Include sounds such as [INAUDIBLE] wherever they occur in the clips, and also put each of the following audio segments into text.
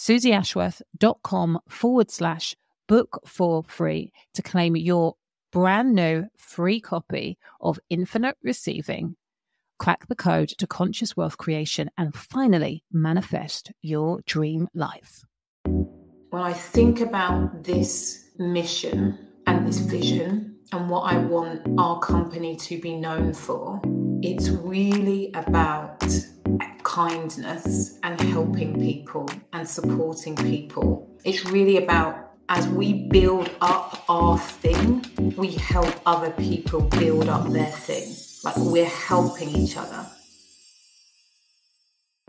suzyashworth.com forward slash book for free to claim your brand new free copy of Infinite Receiving. Crack the code to conscious wealth creation and finally manifest your dream life. When I think about this mission and this vision and what I want our company to be known for, it's really about kindness and helping people and supporting people. It's really about as we build up our thing, we help other people build up their thing. Like we're helping each other.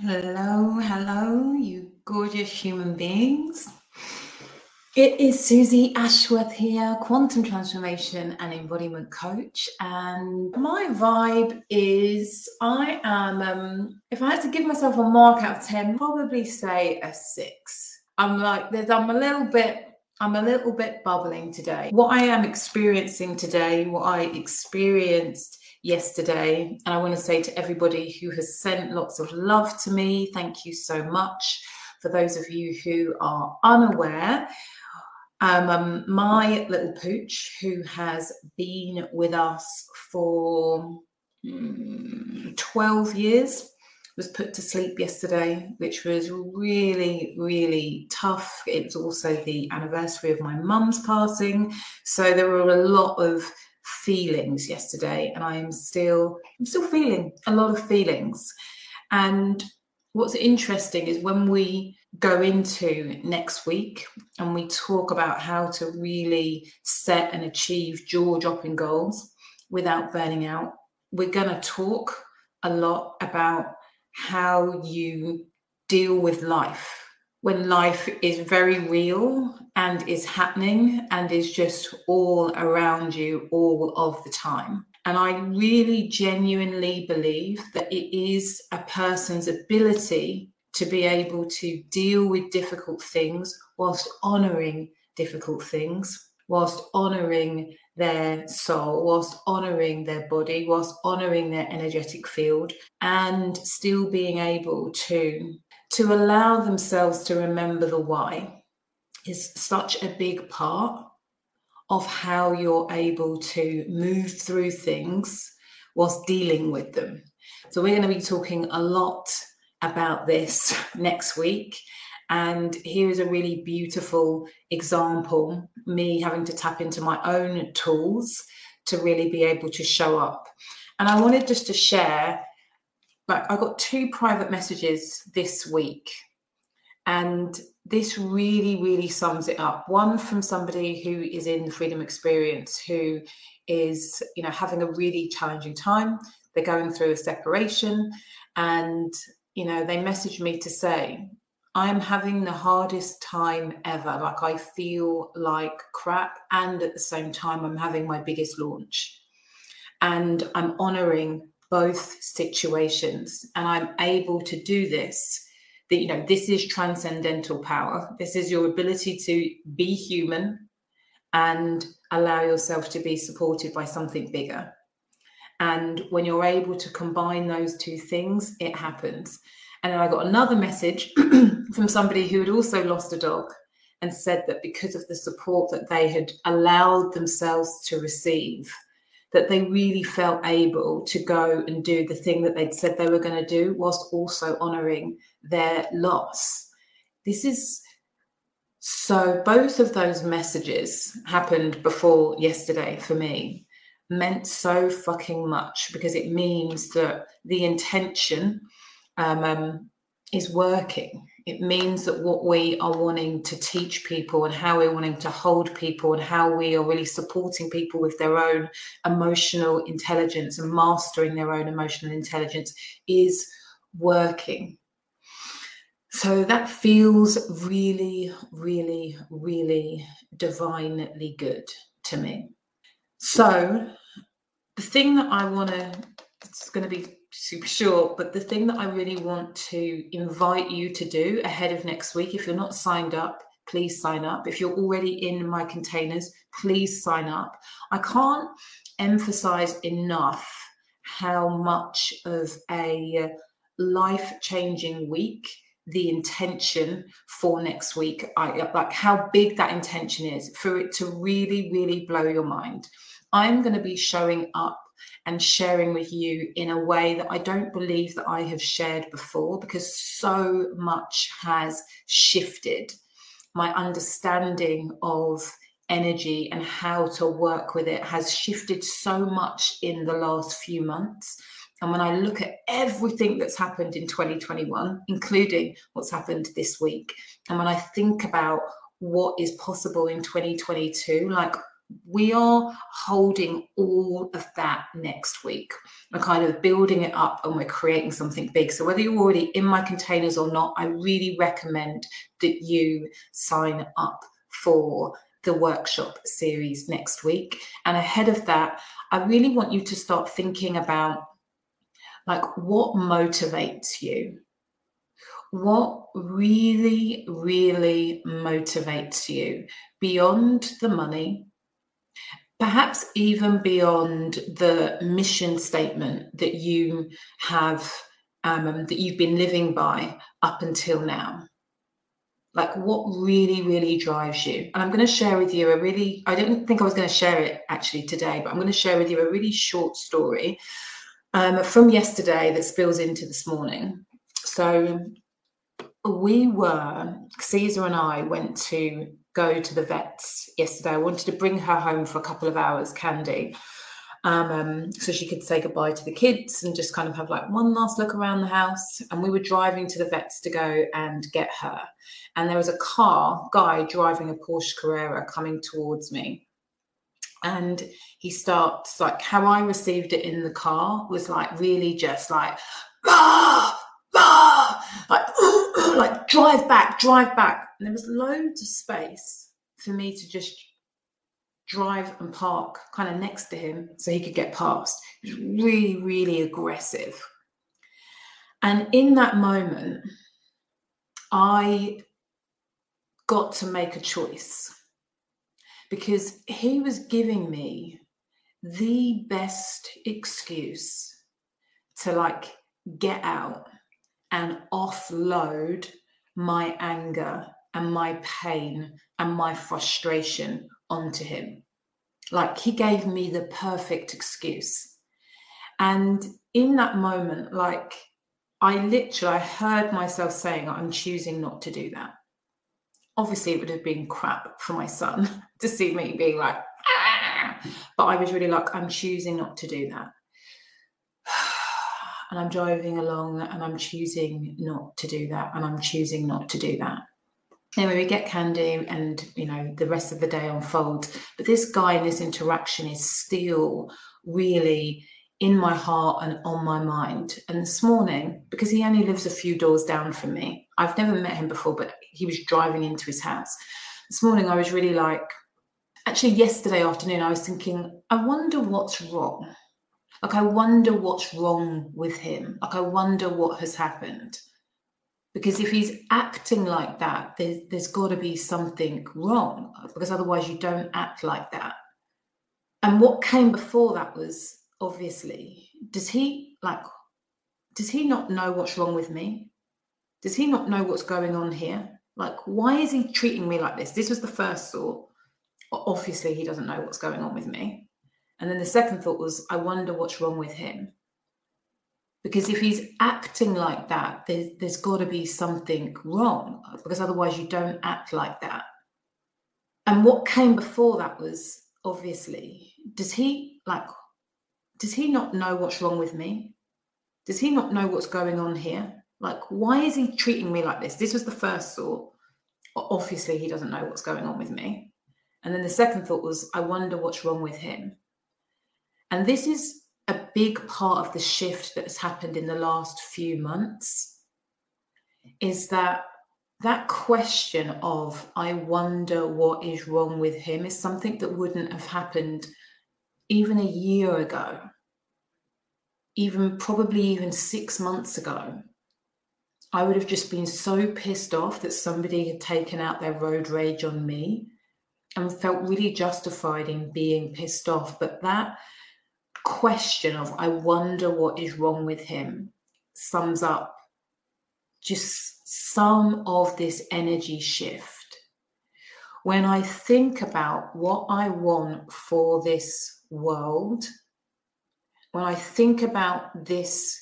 Hello, hello, you gorgeous human beings. It is Suzy Ashworth here, quantum transformation and embodiment coach. And my vibe is I am, um, if I had to give myself a mark out of 10, probably say a six. I'm like, there's, I'm a little bit I'm a little bit bubbling today. What I am experiencing today, what I experienced yesterday. And I want to say to everybody who has sent lots of love to me, thank you so much. For those of you who are unaware, um, um, my little pooch, who has been with us for mm, 12 years, was put to sleep yesterday, which was really, really tough. It was also the anniversary of my mum's passing. So there were a lot of feelings yesterday and I am still I'm still feeling a lot of feelings. And what's interesting is when we go into next week and we talk about how to really set and achieve jaw dropping goals without burning out, we're going to talk a lot about how you deal with life when life is very real and is happening and is just all around you all of the time. And I really genuinely believe that it is a person's ability to be able to deal with difficult things whilst honoring difficult things, whilst honoring their soul, whilst honoring their body, whilst honoring their energetic field, and still being able to to allow themselves to remember the why is such a big part of how you're able to move through things whilst dealing with them. So, we're going to be talking a lot about this [LAUGHS] next week. And here is a really beautiful example me having to tap into my own tools to really be able to show up. And I wanted just to share like I got two private messages this week, and this really, really sums it up. One from somebody who is in the freedom experience, who is, you know, having a really challenging time. They're going through a separation, and you know, they messaged me to say, I'm having the hardest time ever. Like I feel like crap, and at the same time, I'm having my biggest launch. And I'm honoring both situations. And i'm able to do this that you know this is transcendental power. This is your ability to be human and allow yourself to be supported by something bigger. And when you're able to combine those two things it happens. And then i got another message [CLEARS THROAT] from somebody who had also lost a dog and said that because of the support that they had allowed themselves to receive that they really felt able to go and do the thing that they'd said they were going to do, whilst also honoring their loss. This is so, both of those messages happened before yesterday for me, meant so fucking much because it means that the intention um, um, is working it means that what we are wanting to teach people and how we're wanting to hold people and how we are really supporting people with their own emotional intelligence and mastering their own emotional intelligence is working. So that feels really, really, really divinely good to me. So the thing that I want to, it's going to be super short, but the thing that I really want to invite you to do ahead of next week, if you're not signed up, please sign up. If you're already in my containers, please sign up. I can't emphasize enough how much of a life changing week the intention for next week I, like how big that intention is for it to really really blow your mind i'm going to be showing up and sharing with you in a way that i don't believe that i have shared before because so much has shifted. My understanding of energy and how to work with it has shifted so much in the last few months. And when I look at everything that's happened in 2021, including what's happened this week, and when I think about what is possible in 2022, like we are holding all of that next week. We're kind of building it up and we're creating something big. So, whether you're already in my containers or not, I really recommend that you sign up for the workshop series next week. And ahead of that, I really want you to start thinking about like, what motivates you? What really, really motivates you beyond the money, perhaps even beyond the mission statement that you have um, that you've been living by up until now like what really really drives you and i'm going to share with you a really i didn't think i was going to share it actually today but i'm going to share with you a really short story um, from yesterday that spills into this morning. So we were, Caesar and I went to go to the vets yesterday. I wanted to bring her home for a couple of hours, Candy, um, um, so she could say goodbye to the kids and just kind of have like one last look around the house. And we were driving to the vets to go and get her. And there was a car, guy driving a Porsche Carrera coming towards me and he starts like how I received it in the car was like really just like bah, [GASPS] like [CLEARS THROAT] like drive back, drive back, and there was loads of space for me to just drive and park kind of next to him so he could get past. It was really, really aggressive. And in that moment, I got to make a choice because he was giving me the best excuse to like get out and offload my anger and my pain and my frustration onto him. Like he gave me the perfect excuse. And in that moment, like I literally I heard myself saying, I'm choosing not to do that obviously it would have been crap for my son [LAUGHS] to see me being like ah! but i was really like i'm choosing not to do that and i'm driving along and i'm choosing not to do that and i'm choosing not to do that anyway we get candy and you know the rest of the day unfolds but this guy and this interaction is still really in my heart and on my mind. And this morning, because he only lives a few doors down from me, I've never met him before, but he was driving into his house. This morning, I was really like, actually, yesterday afternoon, I was thinking, I wonder what's wrong. Like, I wonder what's wrong with him. Like, I wonder what has happened. Because if he's acting like that, there's, there's got to be something wrong, because otherwise, you don't act like that. And what came before that was obviously, does he like, does he not know what's wrong with me? Does he not know what's going on here? Like, why is he treating me like this? This was the first thought. Obviously, he doesn't know what's going on with me. And then the second thought was, I wonder what's wrong with him. Because if he's acting like that, there's, there's got to be something wrong, because otherwise, you don't act like that. And what came before that was obviously, does he like does he not know what's wrong with me? Does he not know what's going on here? Like, why is he treating me like this? This was the first thought. Obviously, he doesn't know what's going on with me. And then the second thought was, I wonder what's wrong with him. And this is a big part of the shift that has happened in the last few months is that that question of i wonder what is wrong with him is something that wouldn't have happened even a year ago, even probably even six months ago, I would have just been so pissed off that somebody had taken out their road rage on me and felt really justified in being pissed off. But that question of, I wonder what is wrong with him, sums up just some of this energy shift. When I think about what I want for this world, when I think about this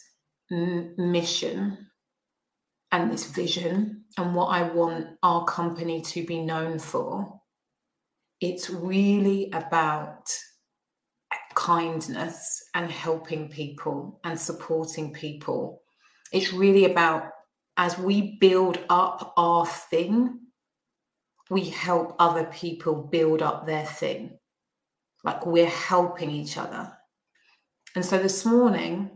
m- mission and this vision and what I want our company to be known for, it's really about kindness and helping people and supporting people. It's really about as we build up our thing, we help other people build up their thing. Like we're helping each other. And so this morning,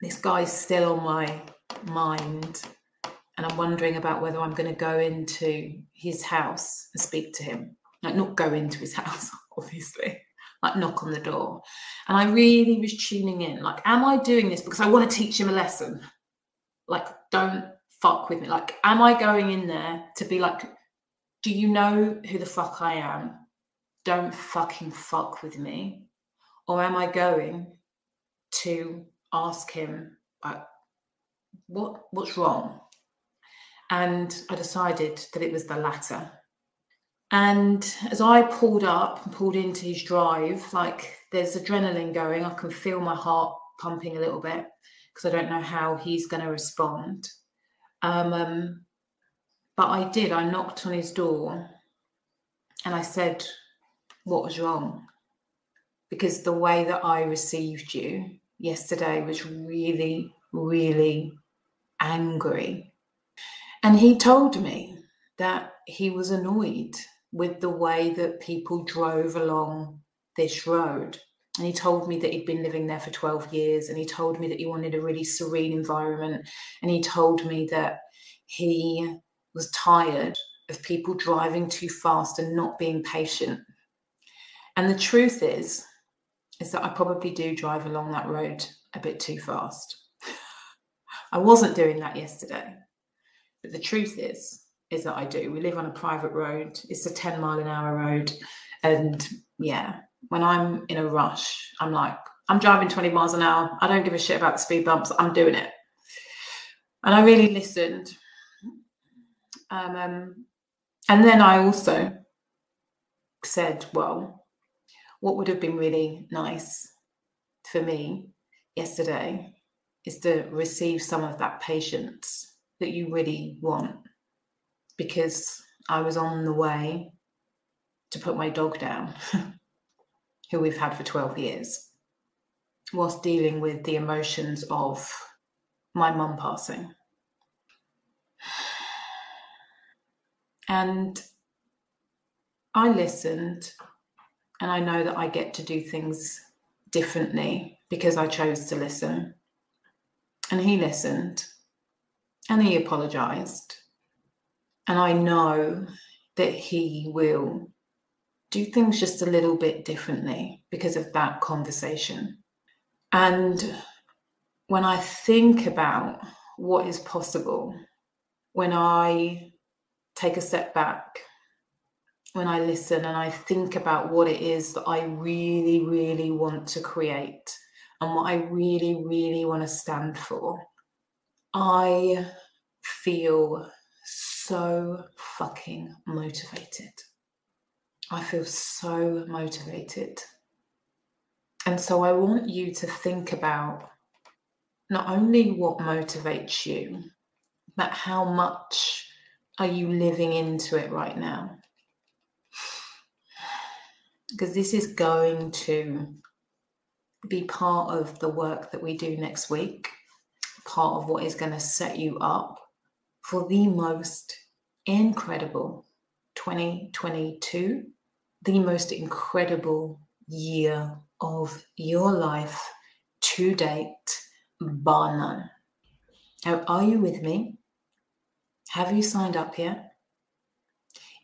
this guy's still on my mind. And I'm wondering about whether I'm going to go into his house and speak to him. Like, not go into his [LAUGHS] house, obviously, like knock on the door. And I really was tuning in. Like, am I doing this because I want to teach him a lesson? Like, don't fuck with me. Like, am I going in there to be like, do you know who the fuck I am? Don't fucking fuck with me. Or am I going to ask him, like, what what's wrong? And I decided that it was the latter. And as I pulled up and pulled into his drive, like there's adrenaline going, I can feel my heart pumping a little bit because I don't know how he's going to respond. Um, um, but I did, I knocked on his door and I said, What was wrong? Because the way that I received you yesterday was really, really angry. And he told me that he was annoyed with the way that people drove along this road. And he told me that he'd been living there for 12 years and he told me that he wanted a really serene environment. And he told me that he was tired of people driving too fast and not being patient. And the truth is, is that I probably do drive along that road a bit too fast. [LAUGHS] I wasn't doing that yesterday. But the truth is, is that I do. We live on a private road. It's a 10 mile an hour road. And yeah, when I'm in a rush, I'm like, I'm driving 20 miles an hour. I don't give a shit about the speed bumps. I'm doing it. And I really listened. Um, um, and then I also said, well, what would have been really nice for me yesterday is to receive some of that patience that you really want because I was on the way to put my dog down, [LAUGHS] who we've had for 12 years, whilst dealing with the emotions of my mum passing. And I listened, and I know that I get to do things differently because I chose to listen. And he listened and he apologized. And I know that he will do things just a little bit differently because of that conversation. And when I think about what is possible, when I take a step back, when I listen and I think about what it is that I really, really want to create and what I really, really want to stand for, I feel so fucking motivated. I feel so motivated. And so I want you to think about not only what motivates you, but how much are you living into it right now? Because this is going to be part of the work that we do next week, part of what is going to set you up for the most incredible 2022, the most incredible year of your life to date, bar none. Now, are you with me? Have you signed up yet?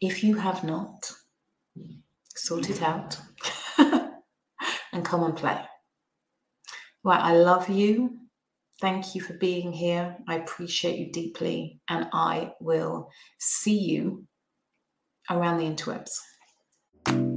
If you have not, sort it out [LAUGHS] and come and play. Right, I love you. Thank you for being here. I appreciate you deeply, and I will see you around the interwebs.